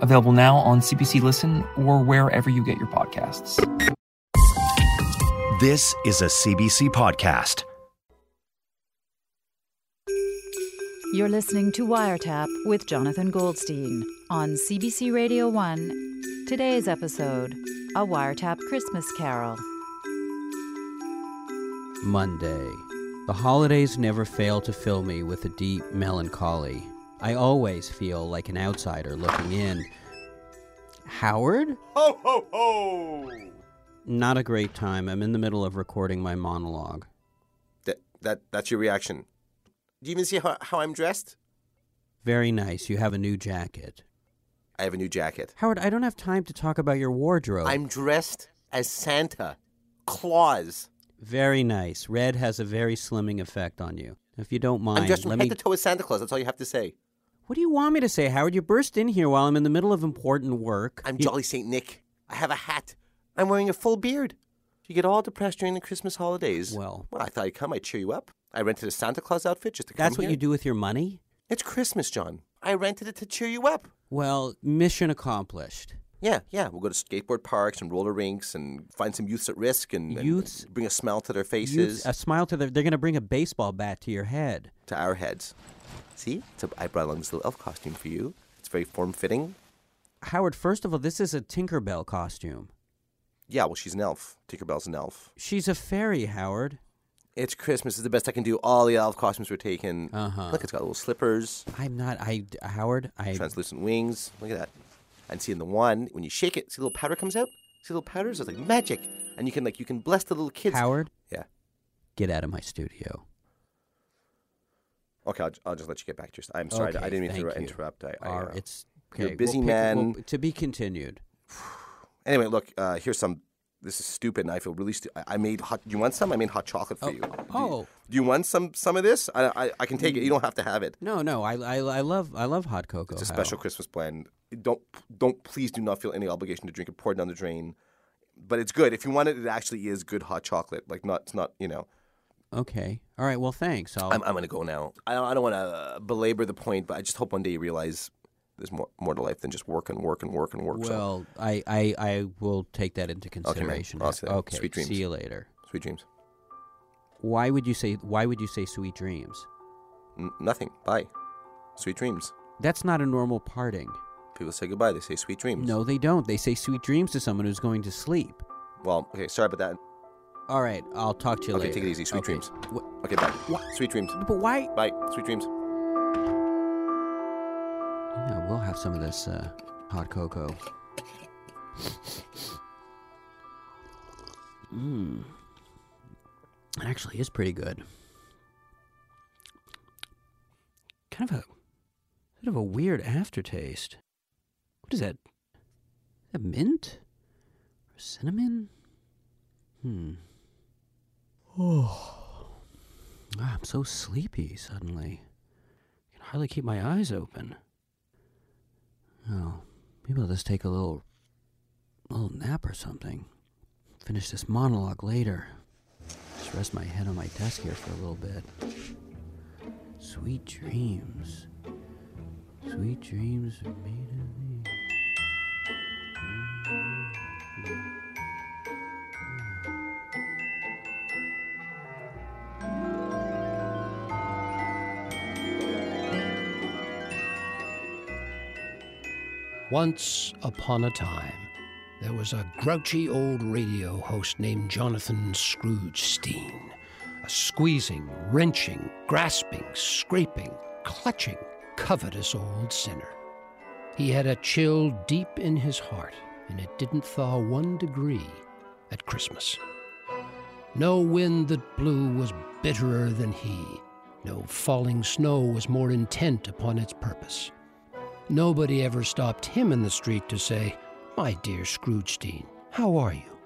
available now on CBC Listen or wherever you get your podcasts. This is a CBC podcast. You're listening to Wiretap with Jonathan Goldstein on CBC Radio 1. Today's episode A Wiretap Christmas Carol. Monday. The holidays never fail to fill me with a deep melancholy. I always feel like an outsider looking in. Howard? Ho, ho, ho! Not a great time. I'm in the middle of recording my monologue. That, that, that's your reaction. Do you even see how, how I'm dressed? Very nice. You have a new jacket. I have a new jacket. Howard, I don't have time to talk about your wardrobe. I'm dressed as Santa. Claus. Very nice. Red has a very slimming effect on you. If you don't mind, I'm dressed from let head me. to toe as Santa Claus. That's all you have to say. What do you want me to say, Howard? You burst in here while I'm in the middle of important work. I'm You- Jolly St. Nick. I have a hat. I'm wearing a full beard. You get all depressed during the Christmas holidays. Well, Well, I thought I'd come. I'd cheer you up. I rented a Santa Claus outfit just to come that's what here. you do with your money? It's Christmas, John. I rented it to cheer you up. Well, mission accomplished. Yeah, yeah. We'll go to skateboard parks and roller rinks and find some youths at risk and, and Youths- bring a smile to their faces, Youths- a smile to their. They're going to bring a baseball bat to your head. to our heads. See, so I brought along this little elf costume for you. It's very form fitting. Howard, first of all, this is a Tinkerbell costume. Yeah, well, she's an elf. Tinkerbell's an elf. She's a fairy, Howard. It's Christmas. It's the best I can do. All the elf costumes were taken. Uh-huh. Look, it's got little slippers, I'm not. I Howard. I. translucent wings. Look at that. And see in the one, when you shake it, see a little powder comes out. See little powders? It's like magic. And you can like you can bless the little kids. Howard. Yeah. Get out of my studio. Okay, I'll, I'll just let you get back to your. I'm sorry, I didn't mean to you. interrupt. I, I, uh, right, it's you're a okay. busy we'll pick- man. we'll- to be continued. Anyway, look, uh, here's some. This is stupid, and I feel really stupid. I made hot. You want some? I made hot chocolate for Oh, you. Do you- oh. Do you want some some of this? I, I I can take it. You don't have to have it. No, no. I, I, I love I love hot cocoa. It's a special Christmas blend. Don't don't please do not feel any obligation to drink it. Pour it down the drain. But it's good. If you want it, it actually is good hot chocolate. Like not it's not you know. Okay. All right. Well, thanks. I'll. I'm I'm gonna go now. I don't, I don't want to uh, belabor the point, but I just hope one day you realize there's more more to life than just work and work and work and work. so well, I, I I will take that into consideration. See. Okay. Sweet dreams. See you later. sweet dreams. Why would you say Why would you say sweet dreams? N- nothing. Bye. Sweet dreams. That's not a normal parting. People say goodbye. They say sweet dreams. No, they don't. They say sweet dreams to someone who's going to sleep. Well, okay. Sorry about that. All right. I'll talk to you Okay, later. Okay, take it easy. Sweet Okay. dreams. Wh- Okay, bye. What? Sweet dreams. But why? Bye. Sweet dreams. Yeah, we'll have some of this uh, hot cocoa. Mmm. It actually is pretty good. Kind of a, bit of a weird aftertaste. What is that? Is that mint? Or cinnamon? Hmm. Oh. I'm so sleepy suddenly. I can hardly keep my eyes open. Oh, maybe I'll just take a little, little nap or something. Finish this monologue later. Just rest my head on my desk here for a little bit. Sweet dreams. Sweet dreams made of me. Once upon a time, there was a grouchy old radio host named Jonathan Scroogestein. A squeezing, wrenching, grasping, scraping, clutching, covetous old sinner. He had a chill deep in his heart, and it didn't thaw one degree at Christmas. No wind that blew was bitterer than he. No falling snow was more intent upon its purpose. Nobody ever stopped him in the street to say, My dear Scrooge, Scroogestein, how are you?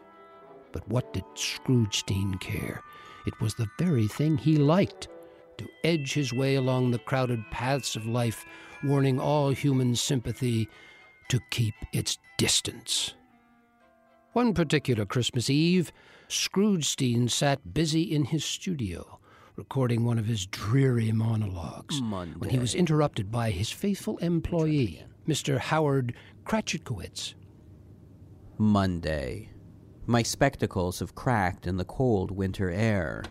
But what did Scrooge Scroogestein care? It was the very thing he liked to edge his way along the crowded paths of life, warning all human sympathy to keep its distance. One particular Christmas Eve, Scrooge Scroogestein sat busy in his studio, recording one of his dreary monologues, when he was interrupted by his faithful employee, Mr. Howard Cratchitkowitz. Monday. My spectacles have cracked in the cold winter air.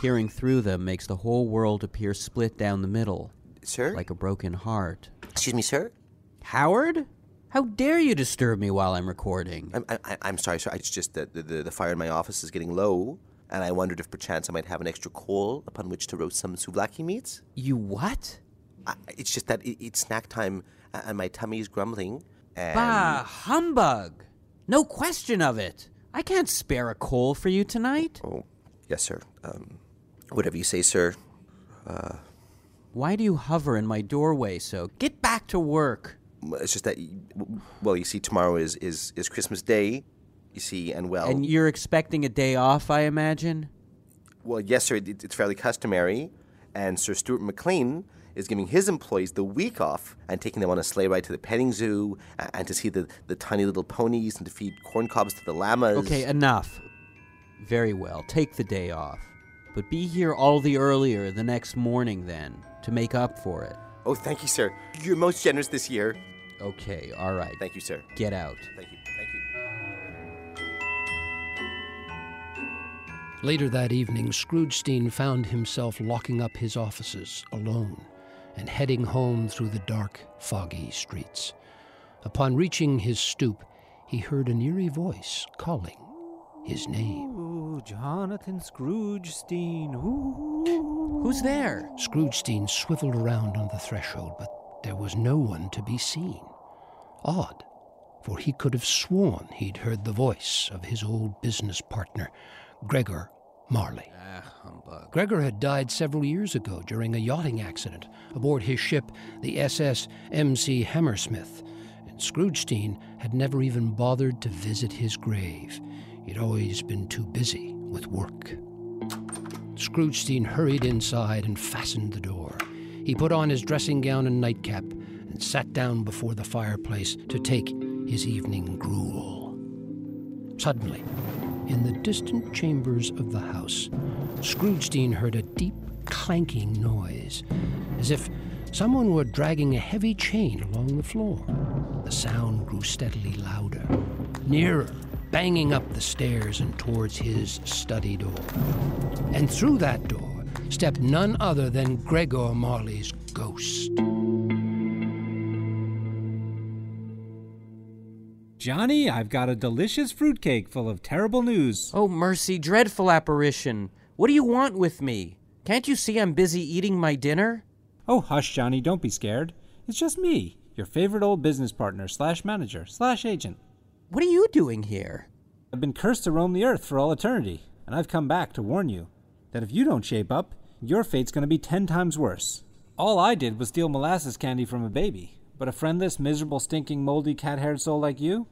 Peering through them makes the whole world appear split down the middle. Sir? Like a broken heart. Excuse me, sir? Howard? How dare you disturb me while I'm recording? I'm, I, I'm sorry, sir. It's just that the, the, the fire in my office is getting low, and I wondered if perchance I might have an extra coal upon which to roast some souvlaki meats. You what? I, it's just that it, it's snack time, and my tummy is grumbling. And Bah, humbug! No question of it. I can't spare a coal for you tonight. Oh, yes, sir. Um, whatever you say, sir. Why do you hover in my doorway so? Get back to work. It's just that, well, you see, tomorrow is, is, is Christmas Day, you see, and well, And you're expecting a day off, I imagine? well, yes, sir, it, it's fairly customary, and Sir Stuart McLean is giving his employees the week off and taking them on a sleigh ride to the petting zoo and, and to see the, the tiny little ponies and to feed corn cobs to the llamas. Okay, enough. Very well, take the day off. But be here all the earlier the next morning then, to make up for it. Oh, thank you, sir. You're most generous this year. Okay, all right. Thank you, sir. Get out. Thank you. Later that evening, Scroogestein found himself locking up his offices alone and heading home through the dark, foggy streets. Upon reaching his stoop, he heard an eerie voice calling his name. Ooh, Jonathan Scroogestein. Ooh. Who's there? Scroogestein swiveled around on the threshold, but there was no one to be seen. Odd, for he could have sworn he'd heard the voice of his old business partner, Gregor Marley. Ah. Gregor had died several years ago during a yachting accident aboard his ship, the SS MC Hammersmith, and Scroogestein had never even bothered to visit his grave. He'd always been too busy with work. Scroogestein hurried inside and fastened the door. He put on his dressing gown and nightcap and sat down before the fireplace to take his evening gruel. Suddenly, in the distant chambers of the house, Scroogestein heard a deep clanking noise, as if someone were dragging a heavy chain along the floor. The sound grew steadily louder, nearer, banging up the stairs and towards his study door. And through that door stepped none other than Gregor Marley's ghost. Johnny, I've got a delicious fruitcake full of terrible news. Oh, mercy, dreadful apparition. What do you want with me? Can't you see I'm busy eating my dinner? Oh, hush, Johnny, don't be scared. It's just me, your favorite old business partner, slash manager, slash agent. What are you doing here? I've been cursed to roam the earth for all eternity, and I've come back to warn you that if you don't shape up, your fate's gonna be ten times worse. All I did was steal molasses candy from a baby, but a friendless, miserable, stinking, moldy, cat haired soul like you?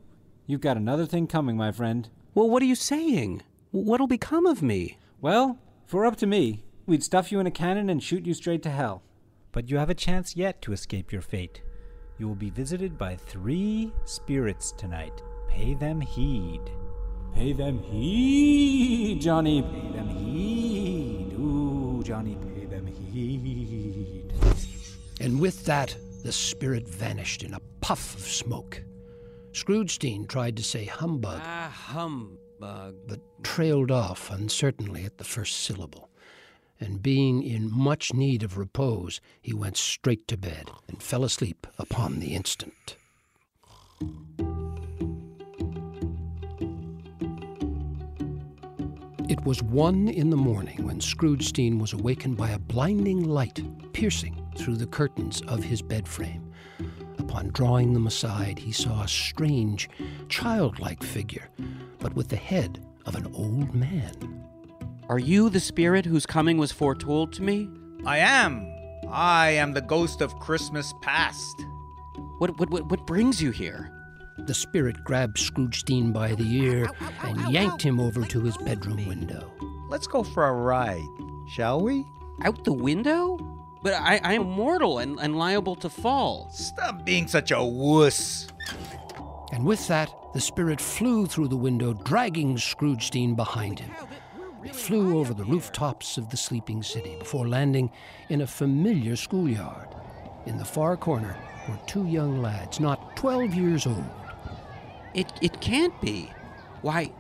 You've got another thing coming, my friend. Well, what are you saying? What'll become of me? Well, if it were up to me, we'd stuff you in a cannon and shoot you straight to hell. But you have a chance yet to escape your fate. You will be visited by three spirits tonight. Pay them heed. Pay them heed, Johnny. Pay them heed. Ooh, Johnny, pay them heed. And with that, the spirit vanished in a puff of smoke. Scroogestein tried to say humbug, Ah, humbug. but trailed off uncertainly at the first syllable. And being in much need of repose, he went straight to bed and fell asleep upon the instant. It was one in the morning when Scroogestein was awakened by a blinding light piercing through the curtains of his bed frame. Upon drawing them aside, he saw a strange, childlike figure, but with the head of an old man. Are you the spirit whose coming was foretold to me? I am. I am the ghost of Christmas past. What, what, what, what brings you here? The spirit grabbed Scroogestein by the ear and yanked him over to his bedroom window. Let's go for a ride, shall we? Out the window? But I, I am mortal and, and liable to fall. Stop being such a wuss. And with that, the spirit flew through the window, dragging Scroogestein behind him. They flew over the rooftops of the sleeping city before landing in a familiar schoolyard. In the far corner were two young lads, not 12 years old. It, it can't be. Why,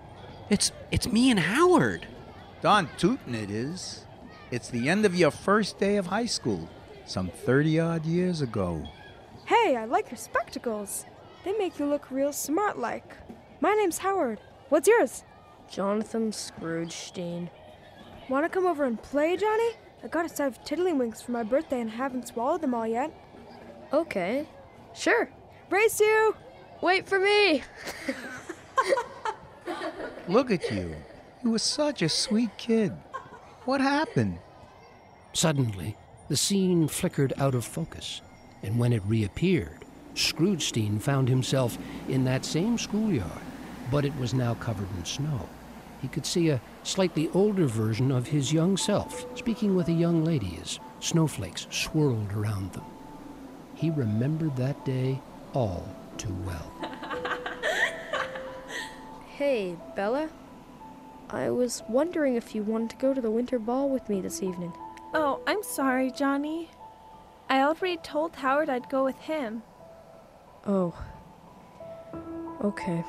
it's, it's me and Howard. Don Tootin' it is. It's the end of your first day of high school, some 30 odd years ago. Hey, I like your spectacles. They make you look real smart like. My name's Howard. What's yours? Jonathan Scroogestein. Wanna come over and play, Johnny? I got a set of tiddlywinks for my birthday and haven't swallowed them all yet. Okay. Sure. Race you! Wait for me! Look at you. You were such a sweet kid. What happened? Suddenly, the scene flickered out of focus, and when it reappeared, Scroogestein found himself in that same schoolyard, but it was now covered in snow. He could see a slightly older version of his young self speaking with a young lady as snowflakes swirled around them. He remembered that day all too well. Hey, Bella. I was wondering if you wanted to go to the winter ball with me this evening. Oh, I'm sorry, Johnny. I already told Howard I'd go with him. Oh. Okay.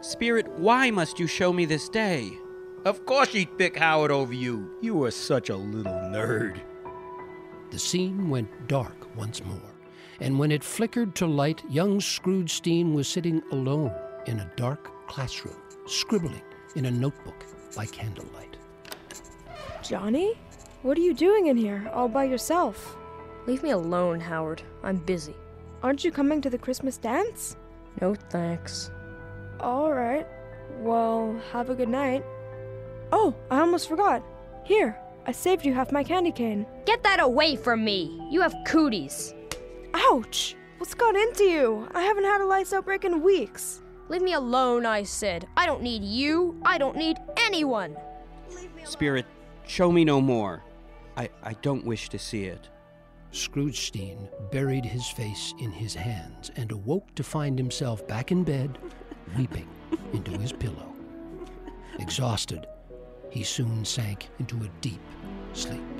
Spirit, why must you show me this day? Of course she'd pick Howard over you. You are such a little nerd. The scene went dark once more, and when it flickered to light, young Scroogestein was sitting alone in a dark classroom, scribbling in a notebook by candlelight. Johnny? What are you doing in here, all by yourself? Leave me alone, Howard. I'm busy. Aren't you coming to the Christmas dance? No thanks. All right. Well, have a good night. Oh, I almost forgot. Here, I saved you half my candy cane. Get that away from me! You have cooties. Ouch! What's got into you? I haven't had a lice outbreak in weeks. Leave me alone, I said. I don't need you. I don't need anyone. Spirit, show me no more. I, I don't wish to see it. Scroogestein buried his face in his hands and awoke to find himself back in bed, weeping into his pillow. Exhausted, he soon sank into a deep sleep.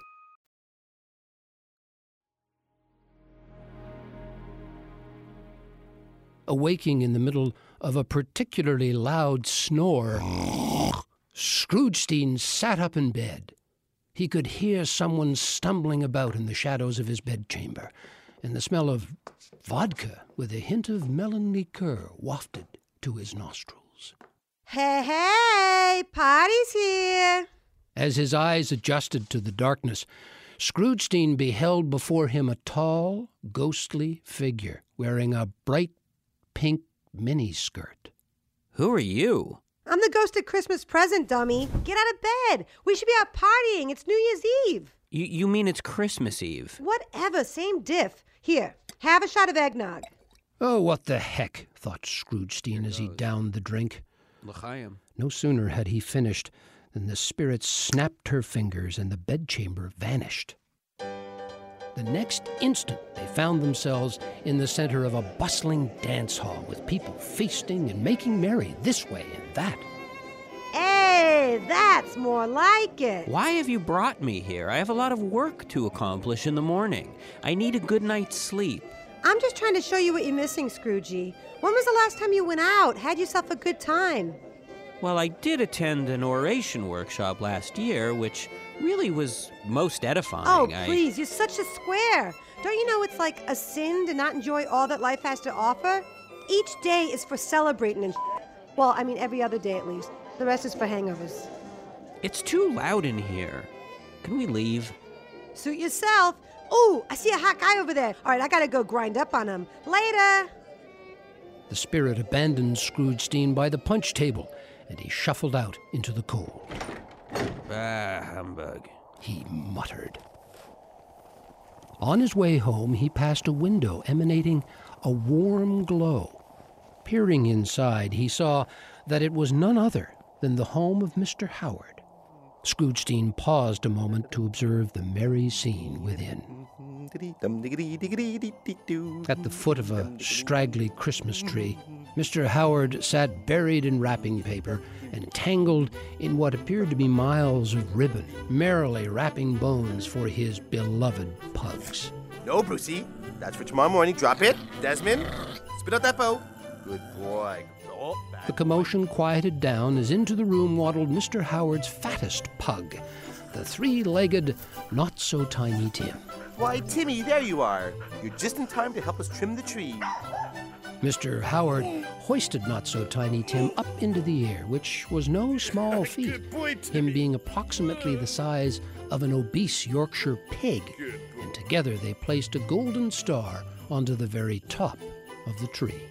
Awaking in the middle of a particularly loud snore, Scroogestein sat up in bed. He could hear someone stumbling about in the shadows of his bedchamber, and the smell of vodka with a hint of melon liqueur wafted to his nostrils. Hey, hey, party's here. As his eyes adjusted to the darkness, Scroogestein beheld before him a tall, ghostly figure wearing a bright pink miniskirt. Who are you? I'm the ghost of Christmas present, dummy. Get out of bed. We should be out partying. It's New Year's Eve. You, you mean it's Christmas Eve? Whatever, same diff. Here, have a shot of eggnog. Oh, what the heck, thought Scroogestein as he downed the drink. L'chaim. No sooner had he finished than the spirit snapped her fingers and the bedchamber vanished. The next instant, they found themselves in the center of a bustling dance hall with people feasting and making merry this way and that. Hey, that's more like it. Why have you brought me here? I have a lot of work to accomplish in the morning. I need a good night's sleep. I'm just trying to show you what you're missing, Scroogey. When was the last time you went out? Had yourself a good time? Well, I did attend an oration workshop last year, which really was most edifying. Oh, I- please, you're such a square. Don't you know it's like a sin to not enjoy all that life has to offer? Each day is for celebrating and Well, I mean, every other day at least. The rest is for hangovers. It's too loud in here. Can we leave? Suit yourself. Ooh, I see a hot guy over there. All right, I gotta go grind up on him. Later. The spirit abandoned Scroogestein by the punch table, and he shuffled out into the cold. Bah, humbug. He muttered. On his way home, he passed a window emanating a warm glow. Peering inside, he saw that it was none other than the home of Mr. Howard. Scroogestein paused a moment to observe the merry scene within. At the foot of a straggly Christmas tree, Mr. Howard sat buried in wrapping paper and tangled in what appeared to be miles of ribbon, merrily wrapping bones for his beloved pugs. No, Brucey. That's for tomorrow morning. Drop it. Desmond, spit out that bow. Good boy. Bad. The commotion quieted down as into the room waddled Mr. Howard's fattest pug, the three legged, not so tiny Tim. Why, Timmy, there you are. You're just in time to help us trim the tree. Mr. Howard hoisted not so tiny Tim up into the air, which was no small feat, him being approximately the size of an obese Yorkshire pig, and together they placed a golden star onto the very top of the tree.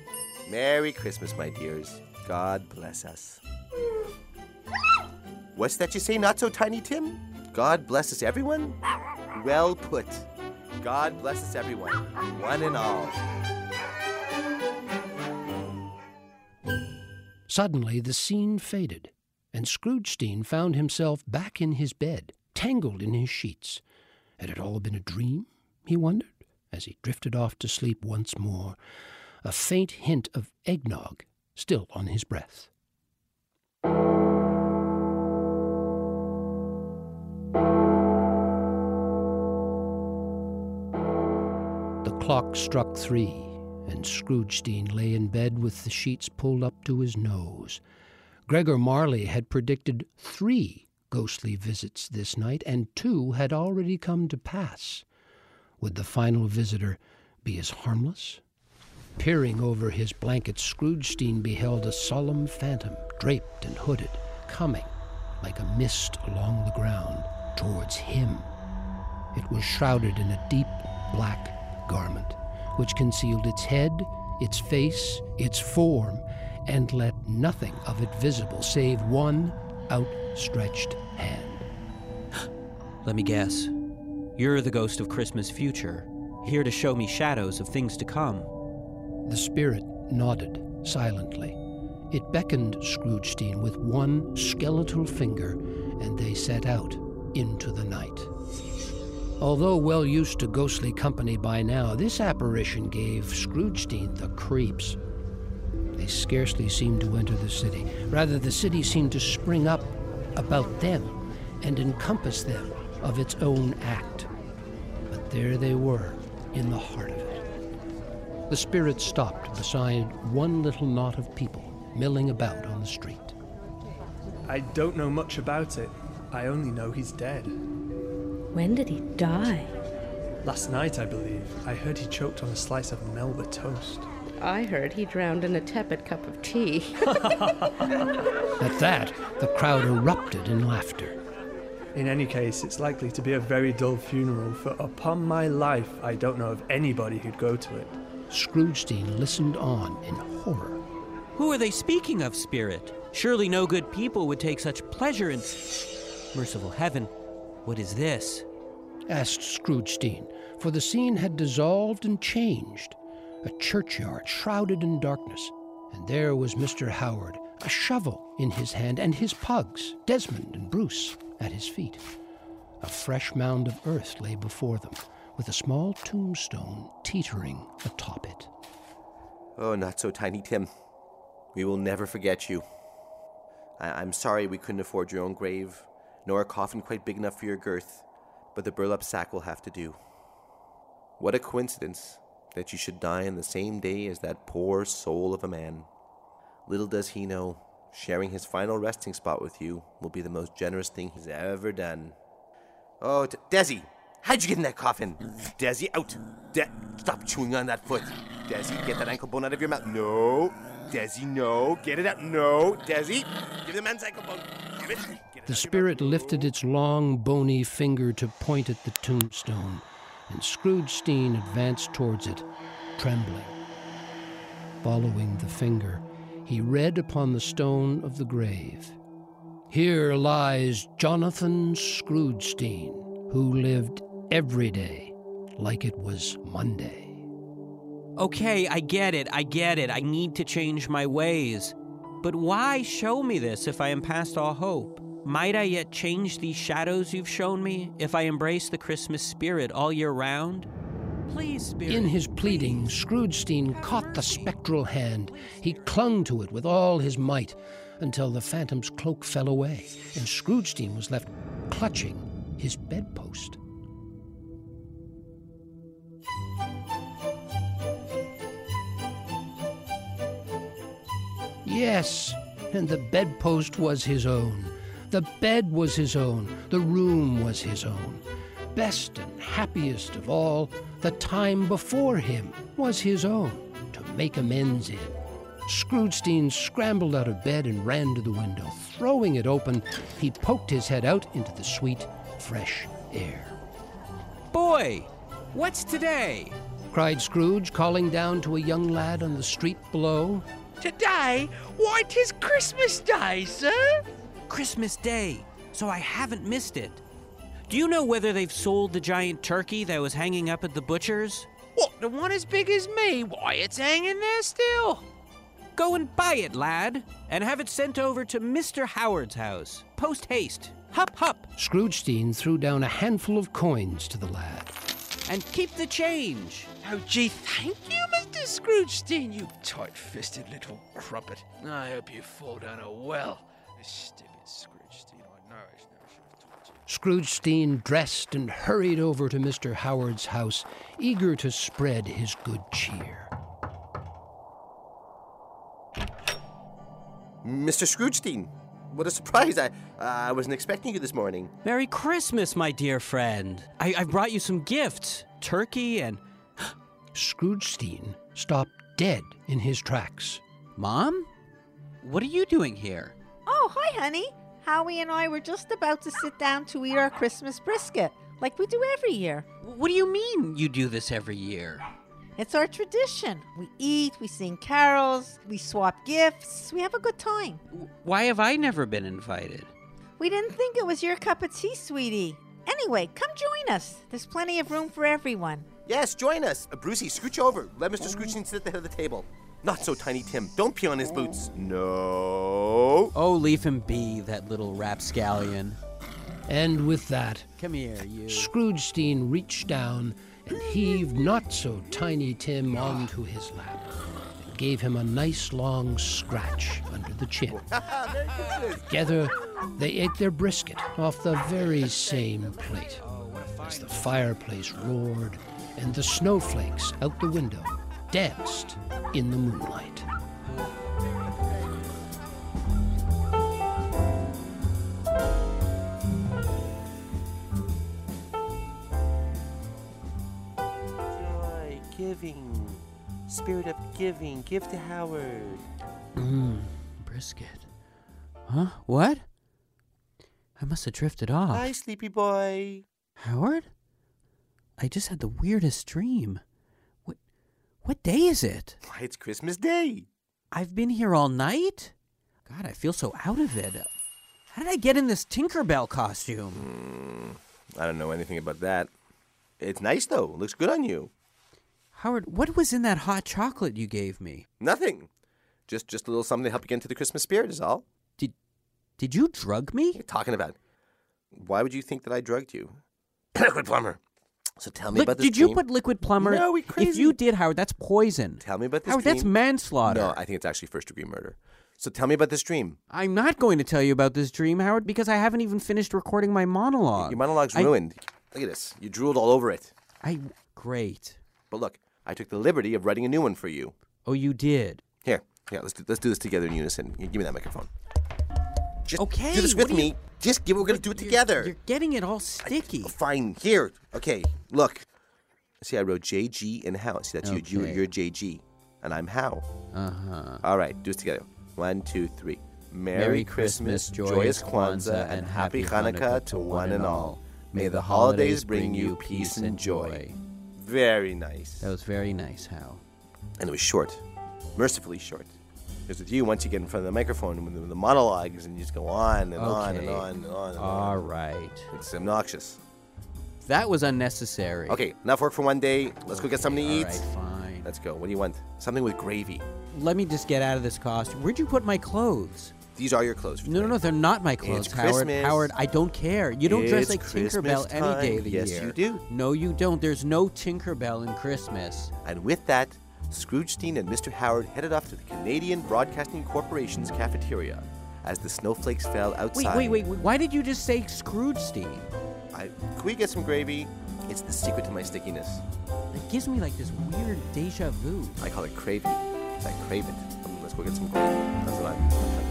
Merry Christmas, my dears. God bless us. What's that you say, not so tiny Tim? God bless us, everyone? Well put. God bless us, everyone, one and all. Suddenly the scene faded, and Scroogestein found himself back in his bed, tangled in his sheets. Had it all been a dream, he wondered, as he drifted off to sleep once more, a faint hint of eggnog still on his breath. The clock struck three, and Scroogestein lay in bed with the sheets pulled up to his nose. Gregor Marley had predicted three ghostly visits this night, and two had already come to pass. Would the final visitor be as harmless? Peering over his blanket, Scroogestein beheld a solemn phantom, draped and hooded, coming like a mist along the ground towards him. It was shrouded in a deep black garment, which concealed its head, its face, its form, and let nothing of it visible save one outstretched hand. Let me guess. You're the ghost of Christmas future, here to show me shadows of things to come. The spirit nodded silently. It beckoned Scroogestein with one skeletal finger, and they set out into the night. Although well used to ghostly company by now, this apparition gave Scroogestein the creeps. They scarcely seemed to enter the city. Rather, the city seemed to spring up about them and encompass them of its own act. But there they were, in the heart of it. The spirit stopped beside one little knot of people milling about on the street. I don't know much about it. I only know he's dead. When did he die? Last night, I believe, I heard he choked on a slice of Melba toast. I heard he drowned in a tepid cup of tea. At that, the crowd erupted in laughter. In any case, it's likely to be a very dull funeral, for upon my life, I don't know of anybody who'd go to it. Scroogestein listened on in horror. Who are they speaking of, Spirit? Surely no good people would take such pleasure in. Merciful heaven, what is this? asked Scroogestein, for the scene had dissolved and changed. A churchyard shrouded in darkness, and there was Mr. Howard, a shovel in his hand, and his pugs, Desmond and Bruce, at his feet. A fresh mound of earth lay before them, with a small tombstone teetering atop it. Oh, not so tiny, Tim. We will never forget you. I- I'm sorry we couldn't afford your own grave, nor a coffin quite big enough for your girth, but the burlap sack will have to do. What a coincidence that you should die on the same day as that poor soul of a man. Little does he know Sharing his final resting spot with you will be the most generous thing he's ever done. Oh, D- Desi, how'd you get in that coffin? Desi, out. De- Stop chewing on that foot. Desi, get that ankle bone out of your mouth. No. Desi, no. Get it out. No. Desi, give the man's ankle bone. Give it. Get it. The spirit lifted its long, bony finger to point at the tombstone, and Scroogestein advanced towards it, trembling. Following the finger, he read upon the stone of the grave Here lies Jonathan Scroogestein, who lived every day like it was Monday. Okay, I get it, I get it. I need to change my ways. But why show me this if I am past all hope? Might I yet change these shadows you've shown me if I embrace the Christmas spirit all year round? Please, spirit. In his pleading, Scroogestein caught the spectral hand. He clung to it with all his might until the phantom's cloak fell away, and Scroogestein was left clutching his bedpost. Yes, and the bedpost was his own. The bed was his own. The room was his own. Best and happiest of all, the time before him was his own to make amends in. Scroogestein scrambled out of bed and ran to the window. Throwing it open, he poked his head out into the sweet, fresh air. Boy, what's today? cried Scrooge, calling down to a young lad on the street below. Today? Why, 'tis Christmas Day, sir! Christmas Day, so I haven't missed it. Do you know whether they've sold the giant turkey that was hanging up at the butcher's? What, the one as big as me? Why, it's hanging there still. Go and buy it, lad, and have it sent over to Mr. Howard's house. Post haste. Hup, hup. Scroogestein threw down a handful of coins to the lad. And keep the change. Oh, gee, thank you, Mr. Scroogestein, you tight-fisted little crumpet. I hope you fall down a well. Stupid Scroogestein, I know I never should have taught you. Scroogestein dressed and hurried over to Mr. Howard's house, eager to spread his good cheer. Mr. Scrooge Scroogestein, what a surprise. I, I wasn't expecting you this morning. Merry Christmas, my dear friend. I, I brought you some gifts turkey and. Scroogestein stopped dead in his tracks. Mom? What are you doing here? Oh, hi, honey. Howie and I were just about to sit down to eat our Christmas brisket, like we do every year. What do you mean you do this every year? It's our tradition. We eat, we sing carols, we swap gifts, we have a good time. Why have I never been invited? We didn't think it was your cup of tea, sweetie. Anyway, come join us. There's plenty of room for everyone. Yes, join us. Uh, Brucey, scooch over. Let Mr. Scroogestein sit at the head of the table. Not so tiny, Tim. Don't pee on his boots. No. Oh, leave him be, that little rapscallion. And with that, Come here, you. Scroogestein reached down and heaved not so tiny Tim onto his lap and gave him a nice long scratch under the chin. Together, they ate their brisket off the very same plate as the fireplace roared and the snowflakes out the window danced in the moonlight. Joy, giving, spirit of giving. Give to Howard. Mmm, brisket. Huh? What? I must have drifted off. Hi, sleepy boy. Howard? I just had the weirdest dream. What what day is it? Why, it's Christmas Day. I've been here all night? God, I feel so out of it. How did I get in this Tinkerbell costume? Hmm, I don't know anything about that. It's nice though. Looks good on you. Howard, what was in that hot chocolate you gave me? Nothing. Just just a little something to help you get into the Christmas spirit is all. Did did you drug me? What are you talking about? Why would you think that I drugged you? Liquid plumber. So tell me about this dream. did you dream. put liquid plumber? No, we crazy. If you did, Howard, that's poison. Tell me about this dream. Howard, that's manslaughter. No, I think it's actually first degree murder. So tell me about this dream. I'm not going to tell you about this dream, Howard, because I haven't even finished recording my monologue. Your monologue's I- ruined. Look at this. You drooled all over it. I great. But look, I took the liberty of writing a new one for you. Oh, you did. Here, yeah. Let's do, let's do this together in unison. Give me that microphone. Just Okay, do this with do you- me. Just give. We're gonna do it together. You're getting it all sticky. Fine. Here. Okay. Look. See, I wrote JG and How. See, that's you. you. You're JG, and I'm How. Uh huh. All right. Do it together. One, two, three. Merry, Merry Christmas, Christmas, joyous joyous Kwanzaa, and happy Hanukkah to one and all. May the holidays bring you peace and joy. Very nice. That was very nice, Hal. And it was short, mercifully short. Because with you, once you get in front of the microphone with the, the monologues, and you just go on and on and on and on. And All on. right. It's obnoxious. That was unnecessary. Okay, enough work for one day. Let's go get something to all eat. right, fine. Let's go. What do you want? Something with gravy. Let me just get out of this costume. Where'd you put my clothes? These are your clothes. No, no, no, they're not my clothes, It's Howard. Christmas. Howard, I don't care. You don't dress like Christmas Tinkerbell any day of the time. Yes, year. you do. No, you don't. There's no Tinkerbell in Christmas. And with that, Scroogestein and Mr. Howard headed off to the Canadian Broadcasting Corporation's cafeteria as the snowflakes fell Wait, outside. wait, wait, wait. Why did you just say Scroogestein? I, can we get some gravy? It's the secret to my stickiness. It gives me like this weird deja vu. I call it craving. I crave it. Let's go get some gravy. That's what I'm.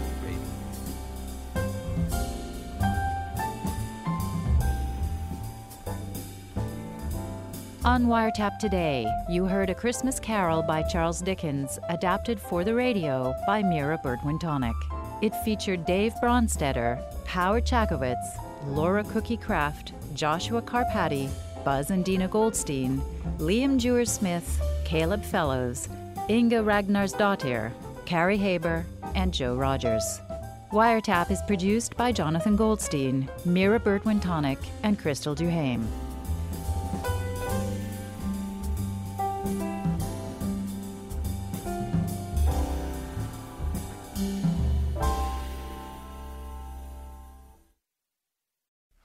On Wiretap today, you heard A Christmas Carol by Charles Dickens, adapted for the radio by Mira Burt-Wintonick. It featured Dave Bronstetter, Howard Chackowitz, Laura Cookie Craft, Joshua Carpati, Buzz and Dina Goldstein, Liam Jewer Smith, Caleb Fellows, Inga Ragnarsdottir, Carrie Haber, and Joe Rogers. Wiretap is produced by Jonathan Goldstein, Mira Burt-Wintonick, and Crystal Duhame.